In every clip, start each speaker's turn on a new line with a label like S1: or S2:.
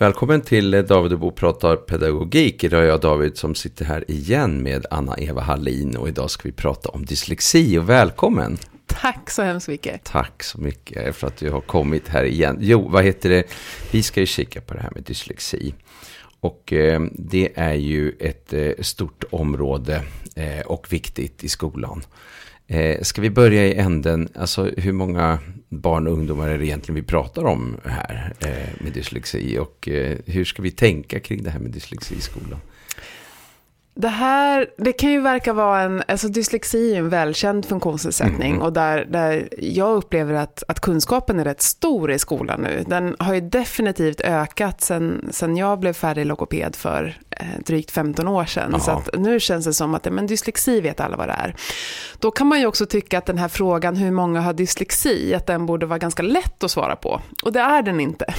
S1: Välkommen till David och Bo pratar pedagogik. Idag är jag David som sitter här igen med Anna-Eva Hallin och idag ska vi prata om dyslexi och välkommen.
S2: Tack så hemskt mycket.
S1: Tack så mycket för att du har kommit här igen. Jo, vad heter det? Vi ska ju kika på det här med dyslexi. Och eh, det är ju ett eh, stort område eh, och viktigt i skolan. Eh, ska vi börja i änden, alltså hur många barn och ungdomar är det egentligen vi pratar om här eh, med dyslexi och eh, hur ska vi tänka kring det här med dyslexi i skolan?
S2: Det här, det kan ju verka vara en, alltså dyslexi är en välkänd funktionsnedsättning mm. och där, där jag upplever att, att kunskapen är rätt stor i skolan nu. Den har ju definitivt ökat sen, sen jag blev färdig logoped för eh, drygt 15 år sedan. Aha. Så att nu känns det som att men dyslexi vet alla vad det är. Då kan man ju också tycka att den här frågan hur många har dyslexi, att den borde vara ganska lätt att svara på. Och det är den inte.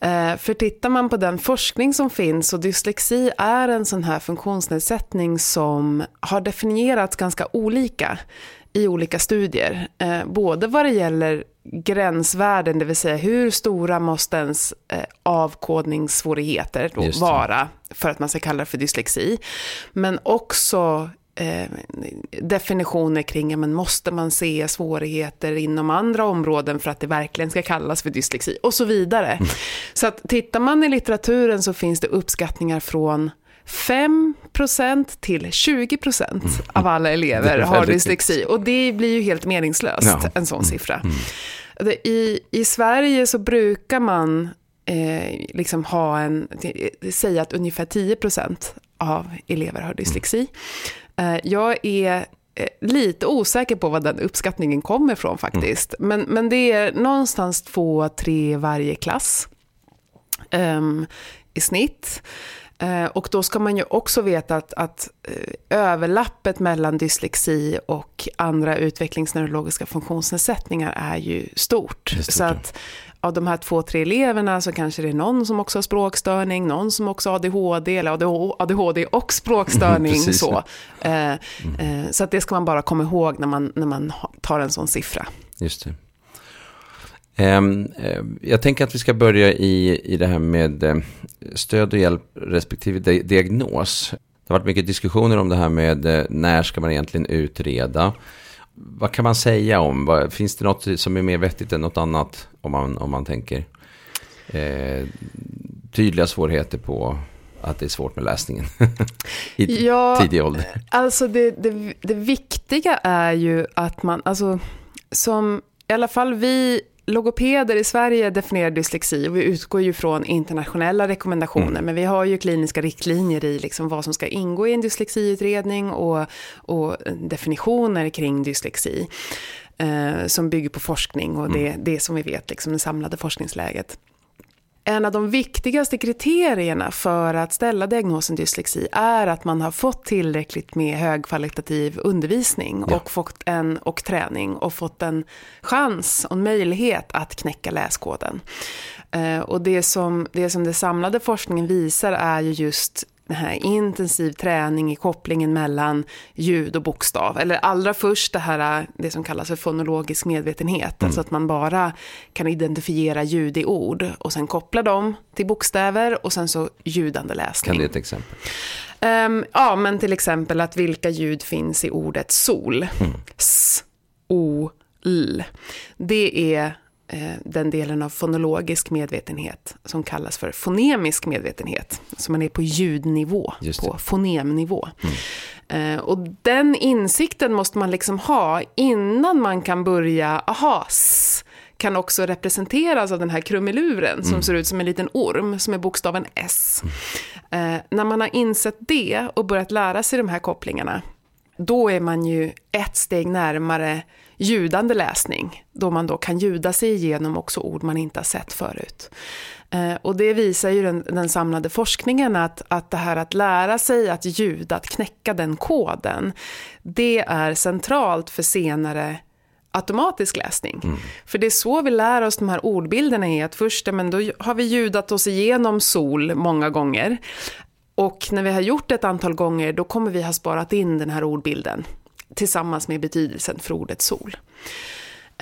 S2: Eh, för tittar man på den forskning som finns, och dyslexi är en sån här funktionsnedsättning som har definierats ganska olika i olika studier. Eh, både vad det gäller gränsvärden, det vill säga hur stora måste ens eh, avkodningssvårigheter vara för att man ska kalla det för dyslexi. Men också eh, definitioner kring, men måste man se svårigheter inom andra områden för att det verkligen ska kallas för dyslexi och så vidare. Mm. Så att tittar man i litteraturen så finns det uppskattningar från 5% till 20 mm. av alla elever har dyslexi. Och det blir ju helt meningslöst, ja. en sån mm. siffra. Mm. I, I Sverige så brukar man eh, liksom ha en, säga att ungefär 10% av elever har dyslexi. Eh, jag är eh, lite osäker på vad den uppskattningen kommer ifrån faktiskt. Mm. Men, men det är någonstans två, tre varje klass um, i snitt. Uh, och då ska man ju också veta att, att uh, överlappet mellan dyslexi och andra utvecklingsneurologiska funktionsnedsättningar är ju stort. stort så att av de här två, tre eleverna så kanske det är någon som också har språkstörning, någon som också har ADHD, eller ADHD och språkstörning. Mm, så eh, mm. eh, så att det ska man bara komma ihåg när man, när man tar en sån siffra.
S1: Just det. Um, jag tänker att vi ska börja i, i det här med uh, stöd och hjälp respektive di diagnos. Det har varit mycket diskussioner om det här med uh, när ska man egentligen utreda vad kan man säga om? Finns det något som är mer vettigt än något annat? Om man, om man tänker eh, tydliga svårigheter på att det är svårt med läsningen i ja, tidig ålder.
S2: Alltså det, det, det viktiga är ju att man, alltså som i alla fall vi logopeder i Sverige definierar dyslexi och vi utgår ju från internationella rekommendationer. Mm. Men vi har ju kliniska riktlinjer i liksom vad som ska ingå i en dyslexiutredning och, och definitioner kring dyslexi. Eh, som bygger på forskning och det, mm. det som vi vet, liksom det samlade forskningsläget en av de viktigaste kriterierna för att ställa diagnosen dyslexi är att man har fått tillräckligt med högkvalitativ undervisning ja. och, fått en, och träning och fått en chans och en möjlighet att knäcka läskoden. Eh, och det som, det som det samlade forskningen visar är ju just den här intensiv träning i kopplingen mellan ljud och bokstav. Eller allra först det här, det som kallas för fonologisk medvetenhet. Mm. Alltså att man bara kan identifiera ljud i ord och sen koppla dem till bokstäver och sen så ljudande läsning.
S1: Kan du ge ett exempel?
S2: Um, ja, men till exempel att vilka ljud finns i ordet sol. Mm. S, O, L. Det är den delen av fonologisk medvetenhet som kallas för fonemisk medvetenhet. Så man är på ljudnivå, på fonemnivå. Mm. Och den insikten måste man liksom ha innan man kan börja, aha, s kan också representeras av den här krumeluren mm. som ser ut som en liten orm, som är bokstaven S. Mm. Eh, när man har insett det och börjat lära sig de här kopplingarna, då är man ju ett steg närmare ljudande läsning, då man då kan ljuda sig igenom också ord man inte har sett förut. Eh, och det visar ju den, den, samlade forskningen att, att det här att lära sig att ljuda, att knäcka den koden, det är centralt för senare automatisk läsning. Mm. För det är så vi lär oss de här ordbilderna är att först men då har vi ljudat oss igenom sol många gånger. Och när vi har gjort det ett antal gånger, då kommer vi ha sparat in den här ordbilden tillsammans med betydelsen för ordet sol.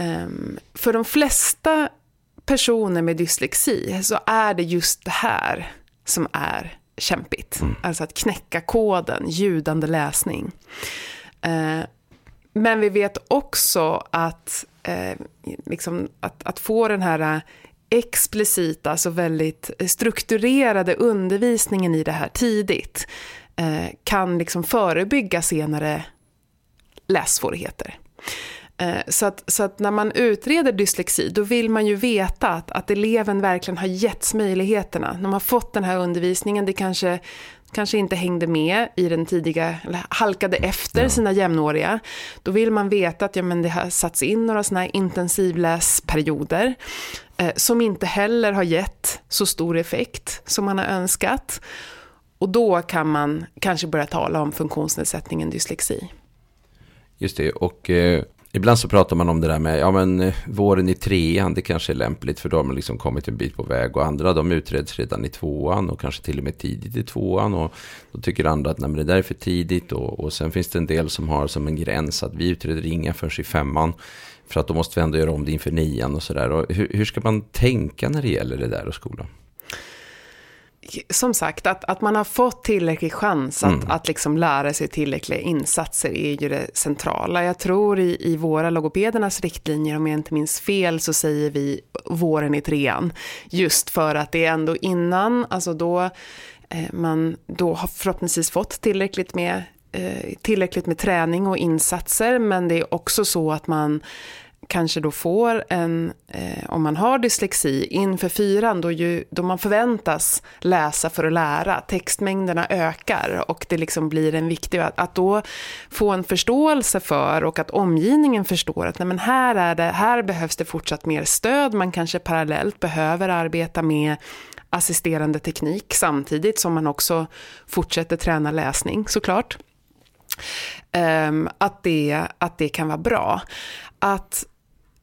S2: Um, för de flesta personer med dyslexi så är det just det här som är kämpigt. Mm. Alltså att knäcka koden, ljudande läsning. Eh, men vi vet också att, eh, liksom, att, att få den här explicita, alltså väldigt strukturerade undervisningen i det här tidigt eh, kan liksom förebygga senare lässvårigheter. Eh, så att, så att när man utreder dyslexi, då vill man ju veta att, att eleven verkligen har getts möjligheterna. När man har fått den här undervisningen, det kanske, kanske inte hängde med i den tidiga, eller halkade efter ja. sina jämnåriga. Då vill man veta att ja, men det har satts in några sådana här intensivläsperioder eh, som inte heller har gett så stor effekt som man har önskat. Och då kan man kanske börja tala om funktionsnedsättningen dyslexi.
S1: Just det, och eh, ibland så pratar man om det där med, ja men eh, våren i trean, det kanske är lämpligt för då har man liksom kommit en bit på väg. Och andra, de utreds redan i tvåan och kanske till och med tidigt i tvåan. Och då tycker andra att nej, men det där är för tidigt. Och, och sen finns det en del som har som en gräns att vi utreder inga förrän i femman. För att då måste vi ändå göra om det inför nian och sådär. Hur, hur ska man tänka när det gäller det där och skolan?
S2: Som sagt, att, att man har fått tillräcklig chans att, mm. att liksom lära sig tillräckliga insatser är ju det centrala. Jag tror i, i våra logopedernas riktlinjer, om jag inte minns fel, så säger vi våren i trean. Just för att det är ändå innan, alltså då eh, man då har förhoppningsvis fått tillräckligt med eh, tillräckligt med träning och insatser, men det är också så att man kanske då får en, eh, om man har dyslexi, inför fyran då, ju, då man förväntas läsa för att lära, textmängderna ökar och det liksom blir en viktig, att, att då få en förståelse för och att omgivningen förstår att nej men här, är det, här behövs det fortsatt mer stöd, man kanske parallellt behöver arbeta med assisterande teknik samtidigt som man också fortsätter träna läsning såklart. Um, att, det, att det kan vara bra. Att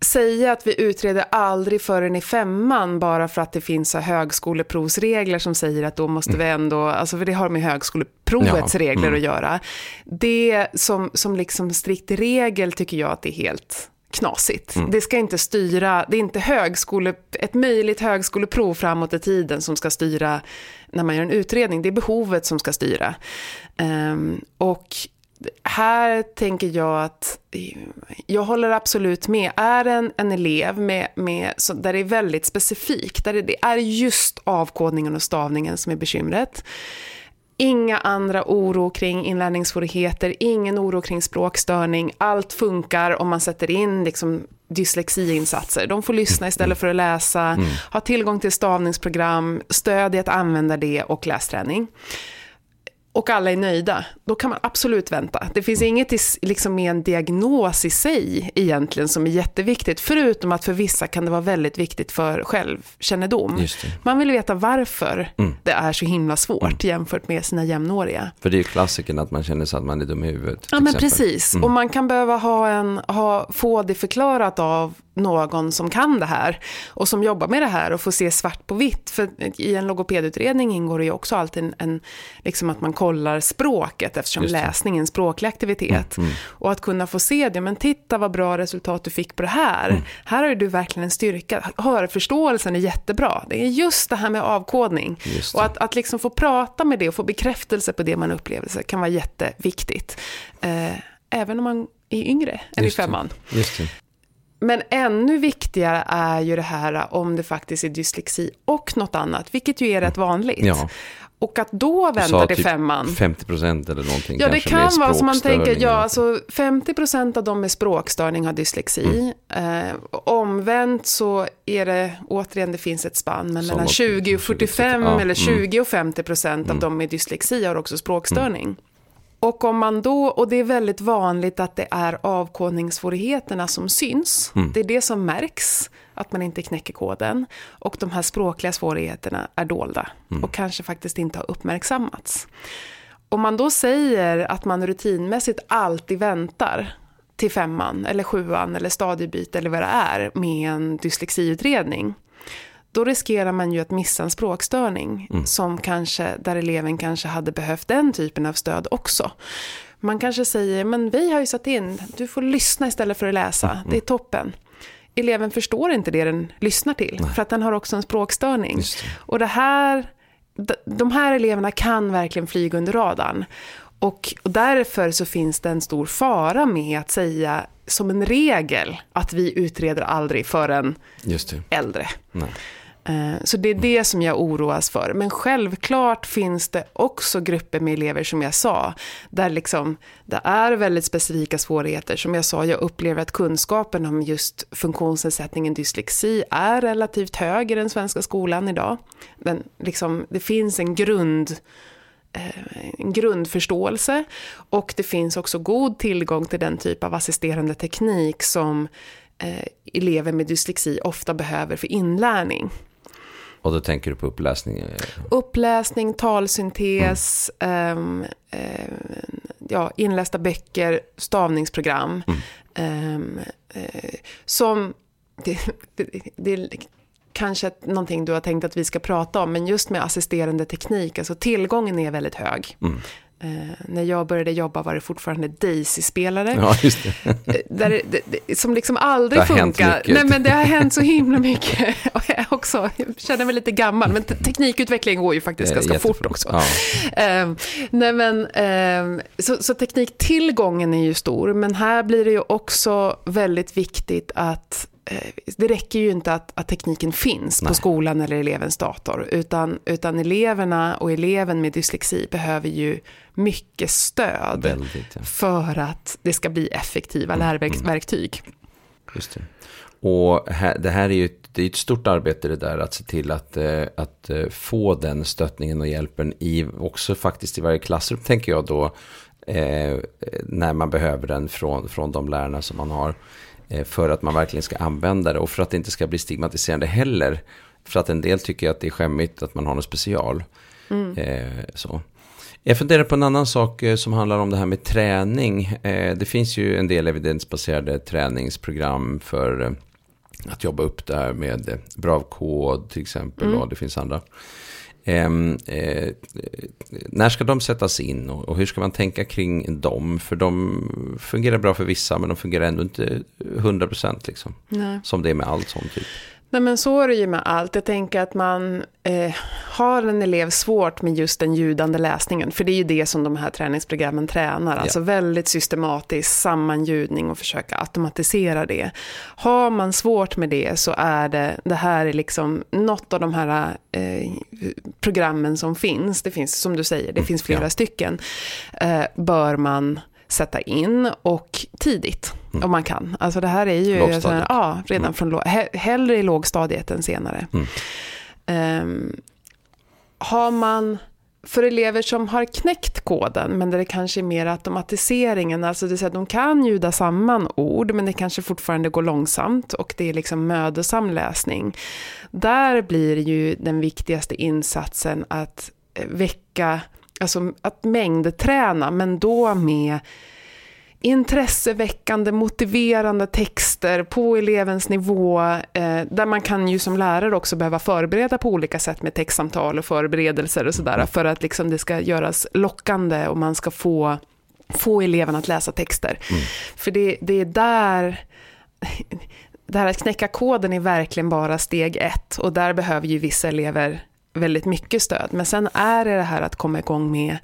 S2: säga att vi utreder aldrig förrän i femman bara för att det finns högskoleprovsregler som säger att då måste vi mm. ändå, alltså för det har med högskoleprovets ja. regler mm. att göra. Det som, som liksom strikt regel tycker jag att det är helt knasigt. Mm. Det ska inte styra, det är inte högskole, ett möjligt högskoleprov framåt i tiden som ska styra när man gör en utredning, det är behovet som ska styra. Um, och här tänker jag att jag håller absolut med. Är en, en elev med, med, så, där det är väldigt specifikt, där det, är just avkodningen och stavningen som är bekymret. Inga andra oro kring inlärningssvårigheter, ingen oro kring språkstörning. Allt funkar om man sätter in liksom dyslexiinsatser. De får lyssna istället för att läsa, mm. ha tillgång till stavningsprogram, stöd i att använda det och lästräning och alla är nöjda, då kan man absolut vänta. Det finns inget i, liksom med en diagnos i sig egentligen som är jätteviktigt, förutom att för vissa kan det vara väldigt viktigt för självkännedom. Man vill veta varför mm. det är så himla svårt mm. jämfört med sina jämnåriga.
S1: För det är ju klassiken att man känner sig att man är dum i huvudet.
S2: Ja, men precis. Mm. Och man kan behöva ha en, ha, få det förklarat av någon som kan det här och som jobbar med det här och får se svart på vitt. För i en logopedutredning ingår det ju också alltid en, en liksom att man kollar språket eftersom läsning är en språklig aktivitet. Mm, mm. Och att kunna få se det, men titta vad bra resultat du fick på det här. Mm. Här har du verkligen en styrka. Hörförståelsen är jättebra. Det är just det här med avkodning. Och att, att liksom få prata med det och få bekräftelse på det man upplever kan vara jätteviktigt. Eh, även om man är yngre än i femman. Just. Men ännu viktigare är ju det här om det faktiskt är dyslexi och något annat, vilket ju är rätt vanligt. Ja. Och att då vänta till typ femman.
S1: 50 procent eller någonting
S2: Ja, det kan vara som man tänker, ja, alltså 50 procent av dem med språkstörning har dyslexi. Mm. Eh, omvänt så är det, återigen, det finns ett spann, men mellan 20 och 45 ja. eller 20 mm. och 50 procent av mm. dem med dyslexi har också språkstörning. Mm. Och om man då, och det är väldigt vanligt att det är avkodningssvårigheterna som syns. Mm. Det är det som märks, att man inte knäcker koden. Och de här språkliga svårigheterna är dolda mm. och kanske faktiskt inte har uppmärksammats. Om man då säger att man rutinmässigt alltid väntar till femman eller sjuan eller stadiebyte eller vad det är med en dyslexiutredning då riskerar man ju att missa en språkstörning mm. som kanske, där eleven kanske hade behövt den typen av stöd också. Man kanske säger, men vi har ju satt in, du får lyssna istället för att läsa, mm. det är toppen. eleven förstår inte det den lyssnar till.
S1: Nej.
S2: För att den har också en språkstörning.
S1: Det.
S2: Och det här, de här eleverna kan verkligen flyga under radarn. Och, och därför så finns det en stor fara med att säga som en regel att vi utreder aldrig förrän äldre.
S1: Nej.
S2: Eh, så det är det som jag oroas för. Men självklart finns det också grupper med elever, som jag sa, där liksom, det är väldigt specifika svårigheter. Som jag sa, jag upplever att kunskapen om just funktionsnedsättningen dyslexi är relativt hög i den svenska skolan idag. Den, liksom, det finns en grund eh, en grundförståelse och det finns också god tillgång till den typ av assisterande teknik som eh, elever med dyslexi ofta behöver för inlärning.
S1: Och då tänker du på uppläsning? eh,
S2: Uppläsning, talsyntes, ehm, ehm, ja, inlästa böcker, stavningsprogram. ehm, eh, som, det, det, det är kanske någonting du har tänkt att vi ska prata om, men just med assisterande teknik, alltså tillgången är väldigt hög.
S1: Mm.
S2: Eh, när jag började jobba var det fortfarande Daisy-spelare.
S1: Ja.
S2: Eh, där det, det, som liksom aldrig funkar. Nej, men det har hänt så himla mycket. Och jag, också, jag känner mig lite gammal, men te- teknikutveckling går ju faktiskt
S1: Eh,
S2: ganska
S1: jättefort.
S2: fort också.
S1: Ja.
S2: Ehm, nej men, ehm, så, så tekniktillgången är ju stor, men här blir det ju också väldigt viktigt att eh, det räcker ju inte att, att tekniken finns
S1: Nej.
S2: på skolan eller elevens dator, utan, utan eleverna och eleven med dyslexi behöver ju mycket stöd
S1: Väldigt, ja.
S2: för att det ska bli effektiva lärverktyg.
S1: Just det. Och här, det här är ju ett, det är ett stort arbete det där att se till att, eh, att eh, få den stöttningen och hjälpen i, också faktiskt i varje klassrum tänker jag då, eh, när man behöver den från, från de lärarna som man har. Eh, för att man verkligen ska använda det och för att det inte ska bli stigmatiserande heller. För att en del tycker att det är skämmigt att man har något special. Eh, så. Jag funderar på en annan sak eh, som handlar om det här med träning. Det finns ju en del evidensbaserade träningsprogram för att jobba upp det här med Bravkod till exempel och det finns andra. Ehm, eh, när ska de sättas in och, och hur ska man tänka kring dem? För de fungerar bra för vissa men de fungerar ändå inte 100% liksom.
S2: Nej.
S1: Som det är med allt sånt typ.
S2: Nej men så är det ju med allt. Jag tänker att man eh, har en elev svårt med just den ljudande läsningen. För det är ju det som de här träningsprogrammen tränar. Alltså väldigt systematisk sammanljudning och försöka automatisera det. Har man svårt med det så är det, det här är liksom något av de här eh, programmen som finns. Det finns, som du säger, det finns flera
S1: Mm, ja.
S2: stycken. Eh, bör man sätta in och tidigt om man kan. Alltså det här är ju
S1: Mm. Lågstadiet.
S2: ja, redan
S1: Mm.
S2: från låg, hellre i lågstadiet än senare.
S1: Mm.
S2: Ehm, har man för elever som har knäckt koden, men där det kanske är mer automatiseringen, alltså det vill säga de kan ljuda samman ord, men det kanske fortfarande går långsamt och det är liksom mödosam läsning. Där blir ju den viktigaste insatsen att eh, väcka, alltså att mängdträna, men då med intresseväckande, motiverande texter på elevens nivå, eh, där man kan ju som lärare också behöva förbereda på olika sätt med textsamtal och förberedelser och sådär, för att liksom det ska göras lockande och man ska få, få eleven att läsa texter. För det, det är där det här att knäcka koden är verkligen bara steg ett och där behöver ju vissa elever väldigt mycket stöd. Men sen är det det här att komma igång med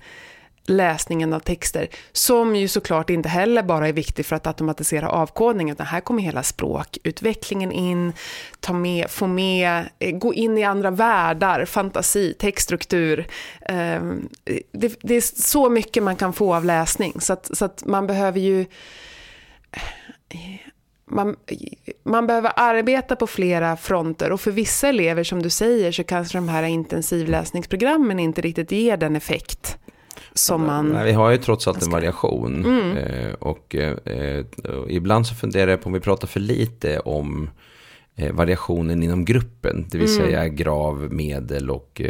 S2: läsningen av texter, som ju såklart inte heller bara är viktig för att automatisera avkodningen, utan här kommer hela språkutvecklingen in, ta med, få med, eh, gå in i andra världar, fantasi, textstruktur. Ehm, det, det är så mycket man kan få av läsning, så att, så att man behöver ju eh, man, man behöver arbeta på flera fronter och för vissa elever som du säger så kanske de här intensivläsningsprogrammen inte riktigt ger den effekt som man...
S1: Nej, vi har ju trots allt en variation.
S2: Mm.
S1: Eh, och, eh, och ibland så funderar jag på om vi pratar för lite om eh, variationen inom gruppen. Det vill
S2: Mm.
S1: säga grav, medel och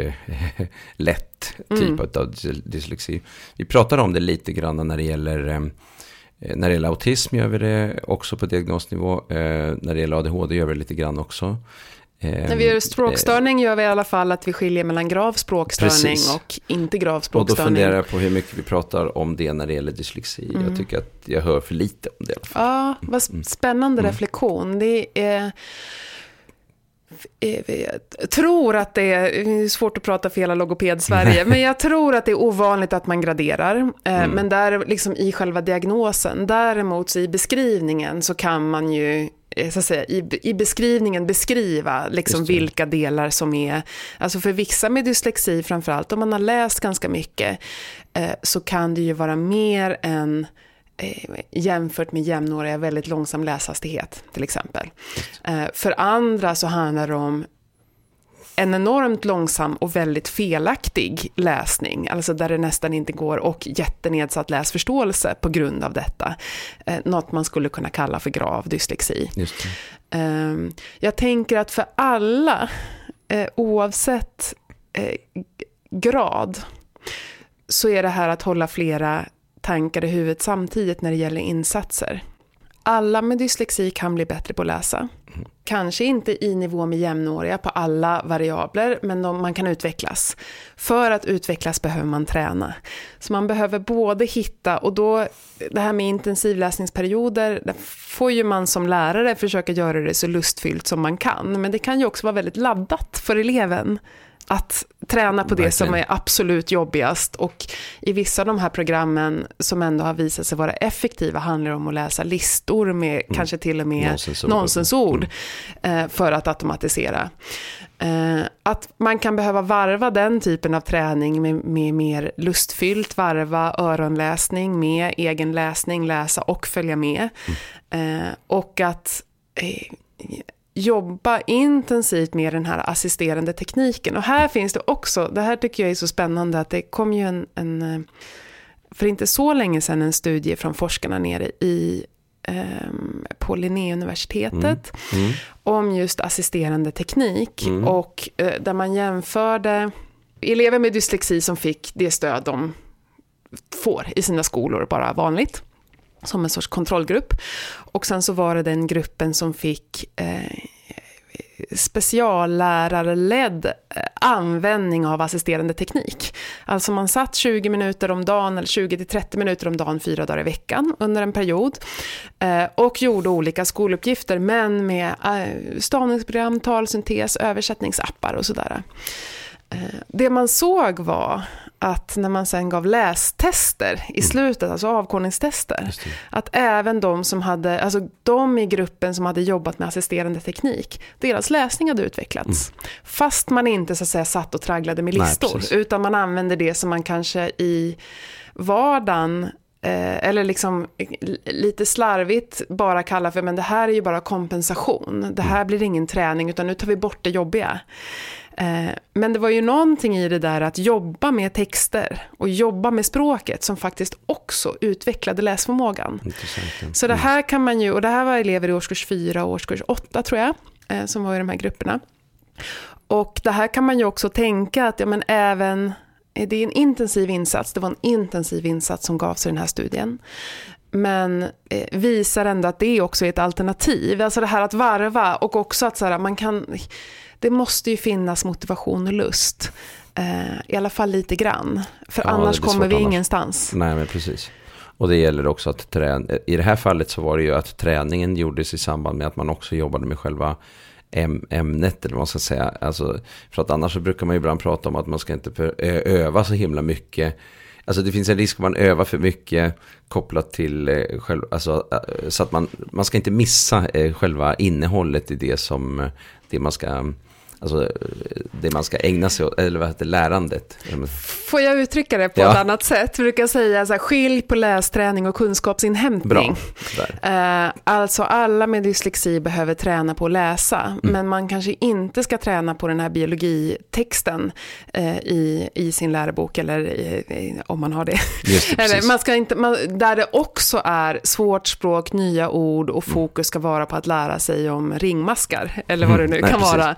S1: lätt typ
S2: Mm.
S1: av dys- dyslexi. Vi pratar om det lite grann när det gäller när det gäller autism gör vi det också på diagnosnivå. Eh, när det gäller ADHD gör vi det lite grann också.
S2: När vi gör språkstörning gör vi i alla fall att vi skiljer mellan grav språkstörning
S1: Precis.
S2: och inte grav
S1: Och då
S2: språkstörning.
S1: funderar jag på hur mycket vi pratar om det när det gäller dyslexi.
S2: Mm.
S1: Jag tycker att jag hör för lite om det i alla fall.
S2: Ja, vad
S1: Mm.
S2: spännande reflektion. Det är... Jag tror att det är, det är svårt att prata för hela logoped-Sverige, men jag tror att det är ovanligt att man graderar. Eh,
S1: Mm.
S2: Men där, liksom i själva diagnosen, däremot så i beskrivningen så kan man ju eh, så att säga, i, i beskrivningen beskriva liksom vilka delar som är, alltså för vissa med dyslexi framförallt, om man har läst ganska mycket, eh, så kan det ju vara mer än eh, jämfört med jämnåriga väldigt långsam läshastighet till exempel. Eh, för andra så handlar det om en enormt långsam och väldigt felaktig läsning, alltså där det nästan inte går, och jättenedsatt läsförståelse på grund av detta. Eh, något man skulle kunna kalla för grav dyslexi. Eh, jag tänker att för alla, eh, oavsett eh, grad, så är det här att hålla flera tankar i huvudet samtidigt när det gäller insatser. Alla med dyslexi kan bli bättre på att läsa. Kanske inte i nivå med jämnåriga på alla variabler, men de, man kan utvecklas. För att utvecklas behöver man träna. Så man behöver både hitta, och då, det här med intensivläsningsperioder, där får ju man som lärare försöka göra det så lustfyllt som man kan. Men det kan ju också vara väldigt laddat för eleven att träna på det som är
S1: Verkligen.
S2: absolut jobbigast. Och i vissa av de här programmen som ändå har visat sig vara effektiva handlar det om att läsa listor med kanske till och med
S1: Nonsensord.
S2: nonsensord eh, för att automatisera. Eh, att man kan behöva varva den typen av träning med, med mer lustfyllt, varva öronläsning med egen läsning, läsa och följa med. Eh, och att jobba intensivt med den här assisterande tekniken. Och här finns det också, det här tycker jag är så spännande, att det kom ju en, en eh, för inte så länge sedan en studie från forskarna nere i ehm, på Linnéuniversitetet
S1: Mm.
S2: om just assisterande teknik
S1: Mm.
S2: och eh, där man jämförde elever med dyslexi som fick det stöd de får i sina skolor, bara vanligt, som en sorts kontrollgrupp. Och sen så var det den gruppen som fick eh, speciallärarledd eh, användning av assisterande teknik. Alltså man satt 20 minuter om dagen, eller 20-30 minuter om dagen, fyra dagar i veckan under en period. Eh, och gjorde olika skoluppgifter, men med eh, stavningsprogram, talsyntes, översättningsappar och sådär. Eh, Det man såg var att när man sen gav lästester i slutet, alltså avkodningstester, att även de som hade, alltså de i gruppen som hade jobbat med assisterande teknik, deras läsning hade utvecklats. Fast man inte så att säga satt och tragglade med
S1: Nej,
S2: listor,
S1: precis.
S2: utan man använde det som man kanske i vardagen eh, eller liksom eh, lite slarvigt bara kallar för, men det här är ju bara kompensation. Det här blir ingen träning, utan nu tar vi bort det jobbiga. Eh, Men det var ju någonting i det där att jobba med texter och jobba med språket som faktiskt också utvecklade läsförmågan.
S1: Intressant.
S2: Så det här kan man ju, och det här var elever i årskurs 4 och årskurs 8 tror jag, eh, som var i de här grupperna. Och det här kan man ju också tänka att ja, men även, eh, det är en intensiv insats, det var en intensiv insats som gavs i den här studien. Men visar ändå att det också är ett alternativ. Alltså det här att varva och också att så här, man kan, det måste ju finnas motivation och lust. Eh, I alla fall lite grann. För
S1: Ja,
S2: annars kommer vi
S1: annars.
S2: ingenstans.
S1: Nej, men precis. Och det gäller också att träna. I det här fallet så var det ju att träningen gjordes i samband med att man också jobbade med själva äm- ämnet, eller vad man ska säga. Alltså, för att annars så brukar man ju ibland prata om att man ska inte öva så himla mycket. Alltså det finns en risk om man övar för mycket kopplat till eh, själv, alltså, eh, så att man, man ska inte missa själva innehållet i det som, det man ska, alltså det man ska ägna sig åt, eller vad heter lärandet.
S2: Får jag uttrycka det på
S1: Ja.
S2: ett annat sätt? Jag brukar säga så här, skilj på lästräning och kunskapsinhämtning.
S1: Bra.
S2: Eh, alltså alla med dyslexi behöver träna på att läsa,
S1: Mm.
S2: men man kanske inte ska träna på den här biologitexten eh, i, i sin lärobok, eller i, om man har det.
S1: Det,
S2: Eller, man ska inte, man, där det också är svårt språk, nya ord
S1: Mm.
S2: och fokus ska vara på att lära sig om ringmaskar, eller vad det nu
S1: Mm, nej,
S2: kan
S1: precis.
S2: vara.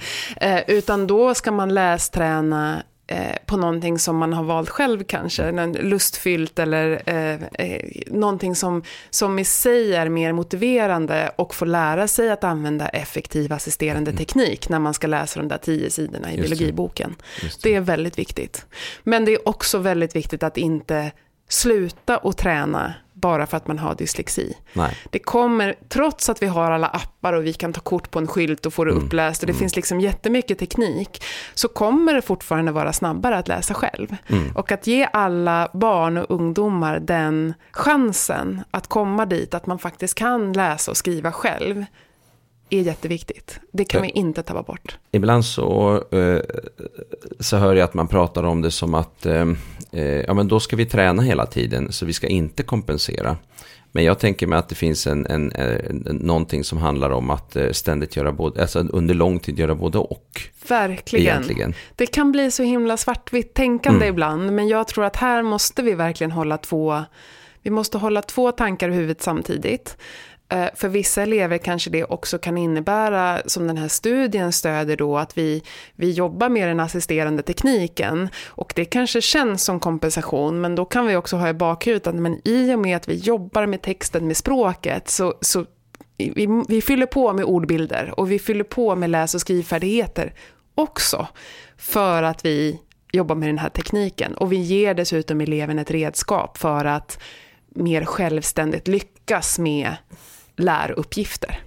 S2: Eh, utan då ska man lästräna eh, på någonting som man har valt själv kanske, lustfyllt eller eh, eh, någonting som, som i sig är mer motiverande och få lära sig att använda effektiv assisterande mm. teknik när man ska läsa de där tio sidorna i Just biologiboken. Det. det är väldigt viktigt. Men det är också väldigt viktigt att inte sluta att träna bara för att man har dyslexi.
S1: Nej.
S2: Det kommer, trots att vi har alla appar och vi kan ta kort på en skylt och få det mm. uppläst och det mm. finns liksom jättemycket teknik, så kommer det fortfarande vara snabbare att läsa själv. Mm. Och att ge alla barn och ungdomar den chansen att komma dit, att man faktiskt kan läsa och skriva själv, är jätteviktigt. Det kan vi inte ta bort.
S1: Ibland så, eh, så hör jag att man pratar om det som att eh, eh, ja, men då ska vi träna hela tiden så vi ska inte kompensera. Men jag tänker mig att det finns en, en, en, någonting som handlar om att ständigt göra både, alltså under lång tid göra både och.
S2: Verkligen. Egentligen. Det kan bli så himla svartvitt tänkande mm. ibland, men jag tror att här måste vi verkligen hålla två, vi måste hålla två tankar i huvudet samtidigt. Eh, för vissa elever kanske det också kan innebära, som den här studien stöder då, att vi, vi jobbar med den assisterande tekniken. Och det kanske känns som kompensation, men då kan vi också ha i bakhuvudet att men i och med att vi jobbar med texten, med språket, så, så vi, vi fyller på med ordbilder och vi fyller på med läs och skrivfärdigheter också. För att vi jobbar med den här tekniken. Och vi ger dessutom eleven ett redskap för att mer självständigt lyckas med läruppgifter.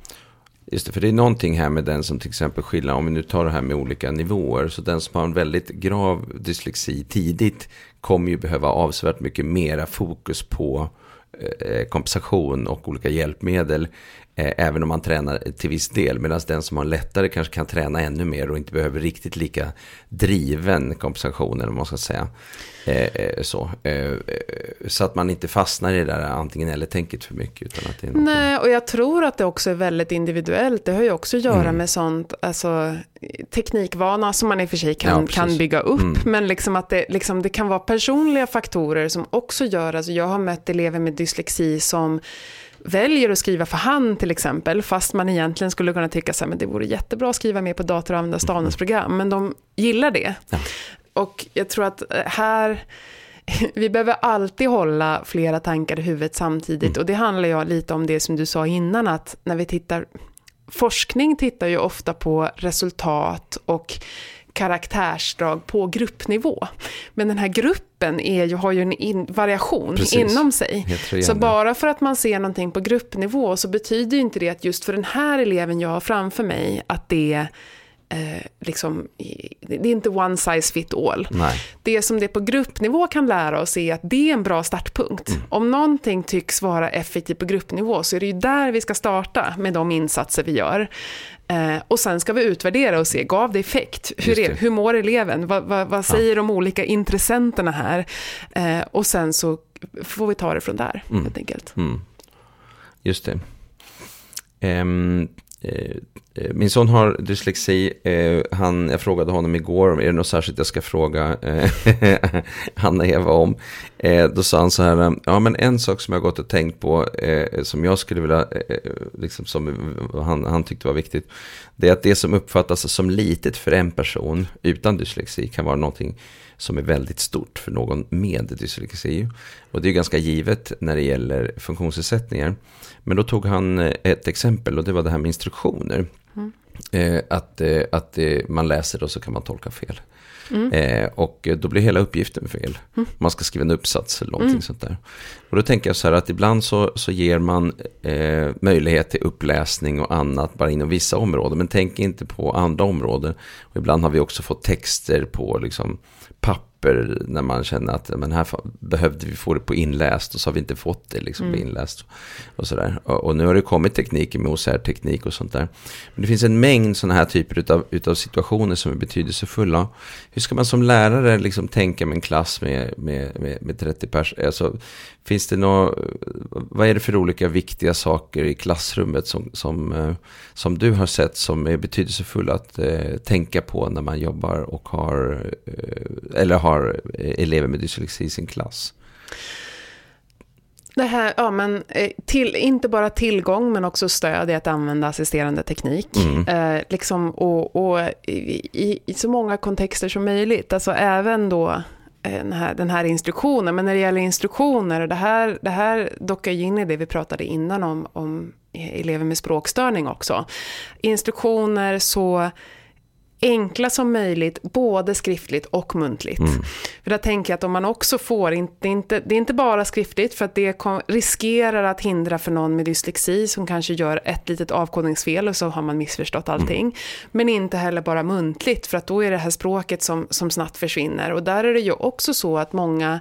S1: Just det, för det är någonting här med den som till exempel skiljer, om vi nu tar det här med olika nivåer, så den som har en väldigt grav dyslexi tidigt kommer ju behöva avsevärt mycket mera fokus på eh, eh, kompensation och olika hjälpmedel även om man tränar till viss del. Medan den som har lättare kanske kan träna ännu mer och inte behöver riktigt lika driven kompensation eller vad man ska säga. Eh, eh så. Eh, eh, så att man inte fastnar i det där antingen eller tänket för mycket. Utan att det är
S2: Nej, och jag tror att det också är väldigt individuellt. Det har ju också att göra mm. med sånt, alltså teknikvana som man i och för sig kan, ja, kan bygga upp. Mm. Men liksom att det, liksom, det kan vara personliga faktorer som också gör, alltså jag har mött elever med dyslexi som väljer att skriva för hand till exempel, fast man egentligen skulle kunna tycka att det vore jättebra att skriva mer på dator och använda stavningsprogram, men de gillar det. Ja. Och jag tror att eh, här, vi behöver alltid hålla flera tankar i huvudet samtidigt. Mm. Och det handlar ju lite om det som du sa innan, att när vi tittar, forskning tittar ju ofta på resultat och karaktärsdrag på gruppnivå. Men den här gruppen är ju, har ju en in, variation Precis. inom sig. Så bara för att man ser någonting på gruppnivå så betyder ju inte det att just för den här eleven jag har framför mig att det eh, liksom, det är inte one size fit all.
S1: Nej.
S2: Det som det på gruppnivå kan lära oss är att det är en bra startpunkt. Mm. Om någonting tycks vara effektivt på gruppnivå så är det ju där vi ska starta med de insatser vi gör. Eh, och sen ska vi utvärdera och se, gav det effekt? Hur, är, hur mår eleven? Va, va, vad säger ja. de olika intressenterna här? Eh, och sen så får vi ta det från där, mm. helt enkelt.
S1: Mm. Just det. Um, Eh, eh, min son har dyslexi. Eh, han, jag frågade honom igår, är det något särskilt jag ska fråga Hanna-Eva om? Då sa han så här, ja men en sak som jag gått och tänkt på, som jag skulle vilja, liksom som han, han tyckte var viktigt, det är att det som uppfattas som litet för en person utan dyslexi kan vara någonting som är väldigt stort för någon med dyslexi. Och det är ganska givet när det gäller funktionsnedsättningar. Men då tog han eh, ett exempel och det var det här med instruktioner. Mm. Eh, att eh, att man läser och så kan man tolka fel. Mm. Eh, och då blir hela uppgiften fel. Mm. Man ska skriva en uppsats eller någonting mm. sånt där. Och då tänker jag så här att ibland så, så ger man eh, möjlighet till uppläsning och annat bara inom vissa områden. Men tänk inte på andra områden. Och ibland har vi också fått texter på liksom, papper när man känner att men här behövde vi få det på inläst och så har vi inte fått det liksom mm. inläst. Och, sådär. Och, och, nu har det kommit tekniker med OCR-teknik och sånt där. Men det finns en mängd sådana här typer utav, utav situationer som är betydelsefulla. Hur ska man som lärare liksom tänka med en klass med, med, med, med 30 personer? Alltså, finns det något, vad är det för olika viktiga saker i klassrummet som, som, eh, som du har sett som är betydelsefulla att eh, tänka på när man jobbar och har, eh, eller har elever med dyslexi i sin klass?
S2: Det här, ja men eh, till, inte bara tillgång men också stöd i att använda assisterande teknik. Mm. Eh, liksom, och, och i, i, i, så många kontexter som möjligt. Alltså även då eh, den här, den här instruktionen. Men när det gäller instruktioner, och det här, det här dockar ju in i det vi pratade innan om, om elever med språkstörning också. Instruktioner så enkla som möjligt, både skriftligt och muntligt. Mm. För där tänker jag att om man också får, inte, inte, det är inte bara skriftligt, för att det riskerar att hindra för någon med dyslexi som kanske gör ett litet avkodningsfel och så har man missförstått allting. Mm. Men inte heller bara muntligt, för att då är det här språket som, som snabbt försvinner. Och där är det ju också så att många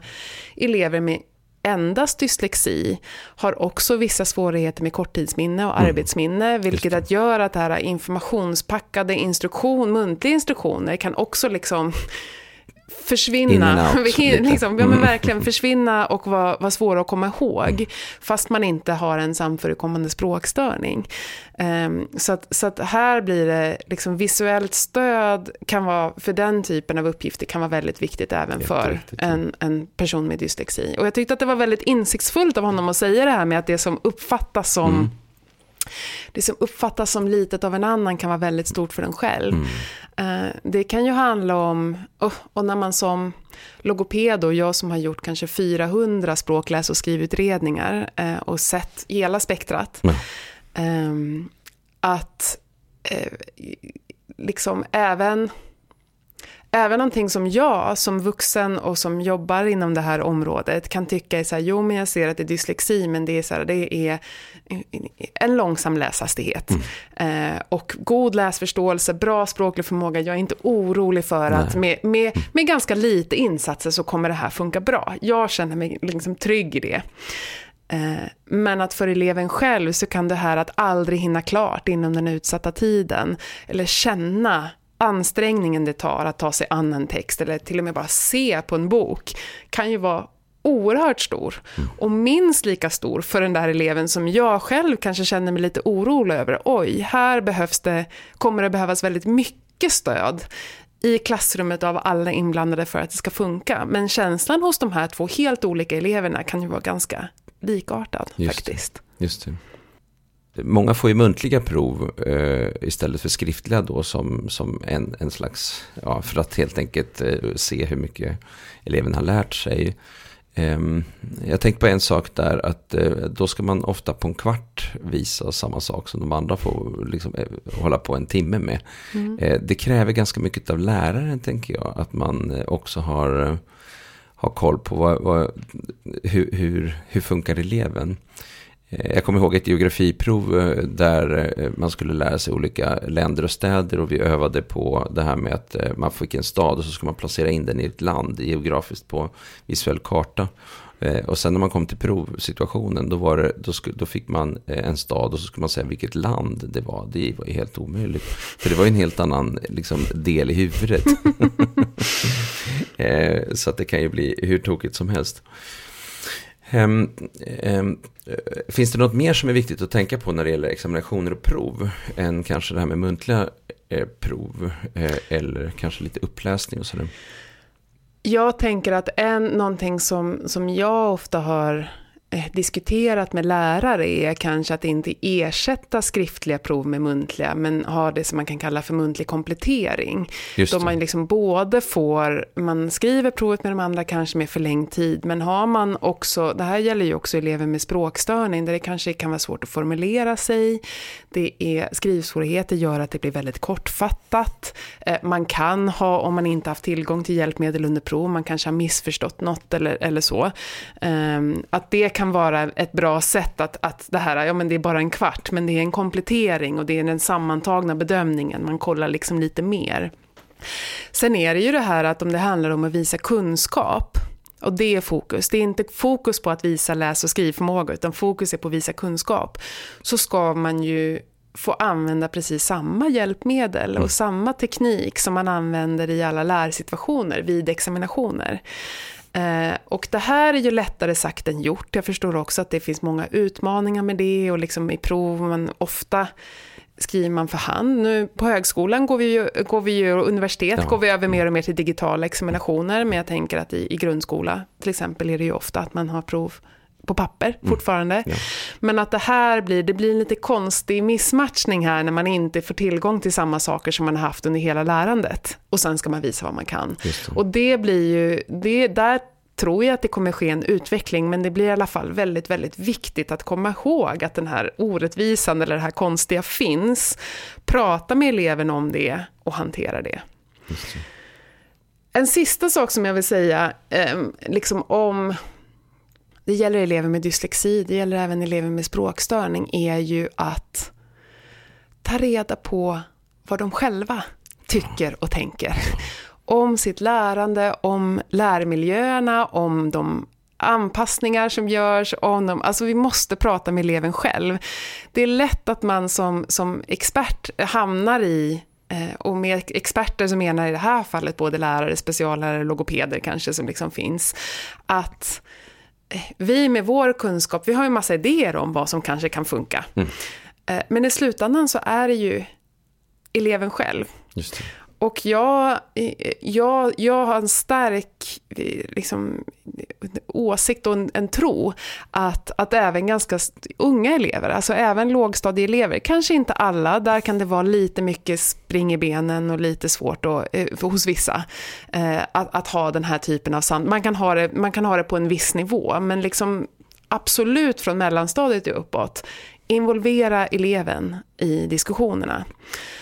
S2: elever med endast dyslexi har också vissa svårigheter med korttidsminne och mm. arbetsminne, vilket att gör att det här informationspackade instruktion, muntliga instruktioner kan också liksom försvinna. liksom, ja, men mm. verkligen försvinna och vara, vara svåra att komma ihåg. Mm. Fast man inte har en samförekommande språkstörning. Um, så, att, så att här blir det liksom visuellt stöd kan vara, för den typen av uppgifter kan vara väldigt viktigt även för en, en person med dyslexi. Och jag tyckte att det var väldigt insiktsfullt av honom att säga det här med att det som uppfattas som mm det som uppfattas som litet av en annan kan vara väldigt stort för en själv. Mm. Eh, det kan ju handla om, och när man som logoped och jag som har gjort kanske 400 språkläs och skrivutredningar eh, och sett hela spektrat, mm. att eh, liksom även även någonting som jag som vuxen och som jobbar inom det här området kan tycka är så här, jo men jag ser att det är dyslexi, men det är, så här, det är en långsam läshastighet. Mm. Eh, och god läsförståelse, bra språklig förmåga, jag är inte orolig för Nej. att med, med, med ganska lite insatser så kommer det här funka bra. Jag känner mig liksom trygg i det. Eh, men att för eleven själv så kan det här att aldrig hinna klart inom den utsatta tiden, eller känna ansträngningen det tar att ta sig an en text eller till och med bara se på en bok kan ju vara oerhört stor. Mm. Och minst lika stor för den där eleven som jag själv kanske känner mig lite orolig över. Oj, här behövs det, kommer det behövas väldigt mycket stöd i klassrummet av alla inblandade för att det ska funka. Men känslan hos de här två helt olika eleverna kan ju vara ganska likartad
S1: just
S2: faktiskt.
S1: Det, just det. Många får ju muntliga prov eh, istället för skriftliga då som, som en, en slags, ja, för att helt enkelt eh, se hur mycket eleven har lärt sig. Eh, jag tänkte på en sak där att eh, då ska man ofta på en kvart visa samma sak som de andra får liksom, eh, hålla på en timme med. Mm. Eh, det kräver ganska mycket av läraren tänker jag, att man också har, har koll på vad, vad, hur, hur, hur funkar eleven. Eh, jag kommer ihåg ett geografiprov eh, där eh, man skulle lära sig olika länder och städer och vi övade på det här med att man fick en stad och så ska man placera in den i ett land geografiskt på visuell karta. Och sen när man kom till provsituationen då, var det, då, skulle, då fick man en stad och så skulle man säga vilket land det var. Det var ju helt omöjligt. För det var ju en helt annan liksom, del i huvudet. så att det kan ju bli hur tokigt som helst. Um, um, finns det något mer som är viktigt att tänka på när det gäller examinationer och prov än kanske det här med muntliga eh, prov eh, eller kanske lite uppläsning och sådär?
S2: Jag tänker att en, någonting som, som jag ofta har diskuterat med lärare är kanske att inte ersätta skriftliga prov med muntliga, men ha det som man kan kalla för muntlig komplettering. Då man liksom både får, man skriver provet med de andra kanske med förlängd tid, men har man också, det här gäller ju också elever med språkstörning, där det kanske kan vara svårt att formulera sig, det är skrivsvårigheter gör att det blir väldigt kortfattat, eh, man kan ha, om man inte haft tillgång till hjälpmedel under prov, man kanske har missförstått något eller, eller så, ehm, att det kan kan vara ett bra sätt att, att det här, ja men det är bara en kvart, men det är en komplettering och det är den sammantagna bedömningen, man kollar liksom lite mer. Sen är det ju det här att om det handlar om att visa kunskap, och det är fokus. Det är inte fokus på att visa läs och skrivförmåga, utan fokus är på att visa kunskap. Så ska man ju få använda precis samma hjälpmedel och mm. samma teknik som man använder i alla lärsituationer vid examinationer. Eh, och det här är ju lättare sagt än gjort. Jag förstår också att det finns många utmaningar med det och liksom i prov, man ofta skriver man för hand. Nu på högskolan går vi ju, går vi ju och universitet ja. går vi över mer och mer till digitala examinationer, men jag tänker att i, i grundskola till exempel är det ju ofta att man har prov på papper fortfarande. Mm. Ja. Men att det här blir, det blir en lite konstig missmatchning här när man inte får tillgång till samma saker som man har haft under hela lärandet. Och sen ska man visa vad man kan. Det. Och det blir ju, det, där tror jag att det kommer ske en utveckling, men det blir i alla fall väldigt, väldigt viktigt att komma ihåg att den här orättvisan eller det här konstiga finns. Prata med eleven om det och hantera det. det. En sista sak som jag vill säga, eh, liksom om det gäller elever med dyslexi, det gäller även elever med språkstörning, är ju att ta reda på vad de själva tycker och tänker. Om sitt lärande, om lärmiljöerna, om de anpassningar som görs, om de, Alltså vi måste prata med eleven själv. Det är lätt att man som, som expert hamnar i eh, och med experter som menar i det här fallet både lärare, speciallärare, logopeder kanske som liksom finns, att vi med vår kunskap, vi har ju massa idéer om vad som kanske kan funka. Mm. Eh, men i slutändan så är det ju eleven själv. Och jag, jag, jag har en stark liksom, åsikt och en, en, tro att, att även ganska unga elever, alltså även lågstadieelever, kanske inte alla, där kan det vara lite mycket spring i benen och lite svårt då, eh, för, hos vissa eh, att, att, ha den här typen av sand. Man kan ha det, man kan ha det på en viss nivå, men liksom absolut från mellanstadiet och uppåt involvera eleven i diskussionerna.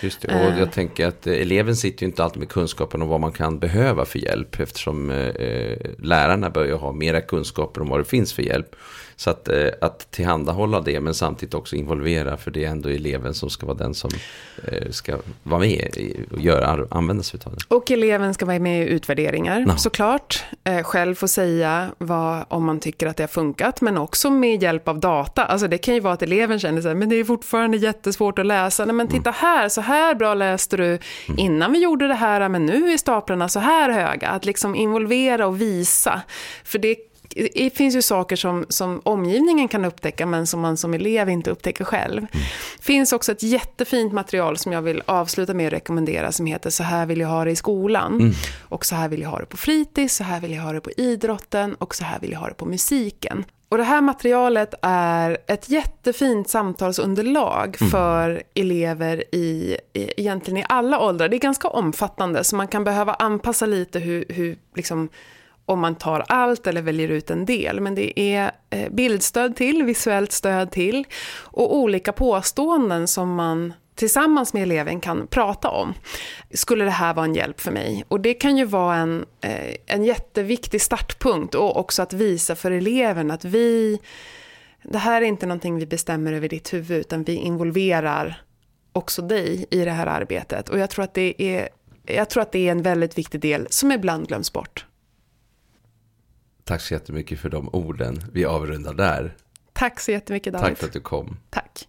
S1: Just det, och jag uh, tänker att eleven sitter ju inte alltid med kunskapen om vad man kan behöva för hjälp eftersom eh, lärarna börjar ha mera kunskaper om vad det finns för hjälp. Så att, eh, att tillhandahålla det men samtidigt också involvera för det är ändå eleven som ska vara den som eh, ska vara med och göra, använda sig av det.
S2: Och eleven ska vara med i utvärderingar no. såklart. Eh, själv få säga vad, om man tycker att det har funkat men också med hjälp av data. Alltså det kan ju vara att eleven känner sig men det är fortfarande jättesvårt att läsa. Nej, men titta mm. här, så här bra läste du mm. innan vi gjorde det här men nu är staplarna så här höga. Att liksom involvera och visa. För det det finns ju saker som, som omgivningen kan upptäcka men som man som elev inte upptäcker själv. Mm. finns också ett jättefint material som jag vill avsluta med att rekommendera som heter Så här vill jag ha det i skolan. Mm. Och så här vill jag ha det på fritids, så här vill jag ha det på idrotten och så här vill jag ha det på musiken. Och det här materialet är ett jättefint samtalsunderlag mm. för elever i, i, egentligen i alla åldrar. Det är ganska omfattande så man kan behöva anpassa lite hur, hur liksom, om man tar allt eller väljer ut en del. Men det är eh, bildstöd till, visuellt stöd till och olika påståenden som man tillsammans med eleven kan prata om. Skulle det här vara en hjälp för mig? Och det kan ju vara en, eh, en jätteviktig startpunkt och också att visa för eleven att vi, det här är inte någonting vi bestämmer över ditt huvud utan vi involverar också dig i det här arbetet. Och jag tror att det är, jag tror att det är en väldigt viktig del som ibland glöms bort.
S1: Tack så jättemycket för de orden. Vi avrundar där.
S2: Tack så jättemycket David.
S1: Tack för att du kom.
S2: Tack.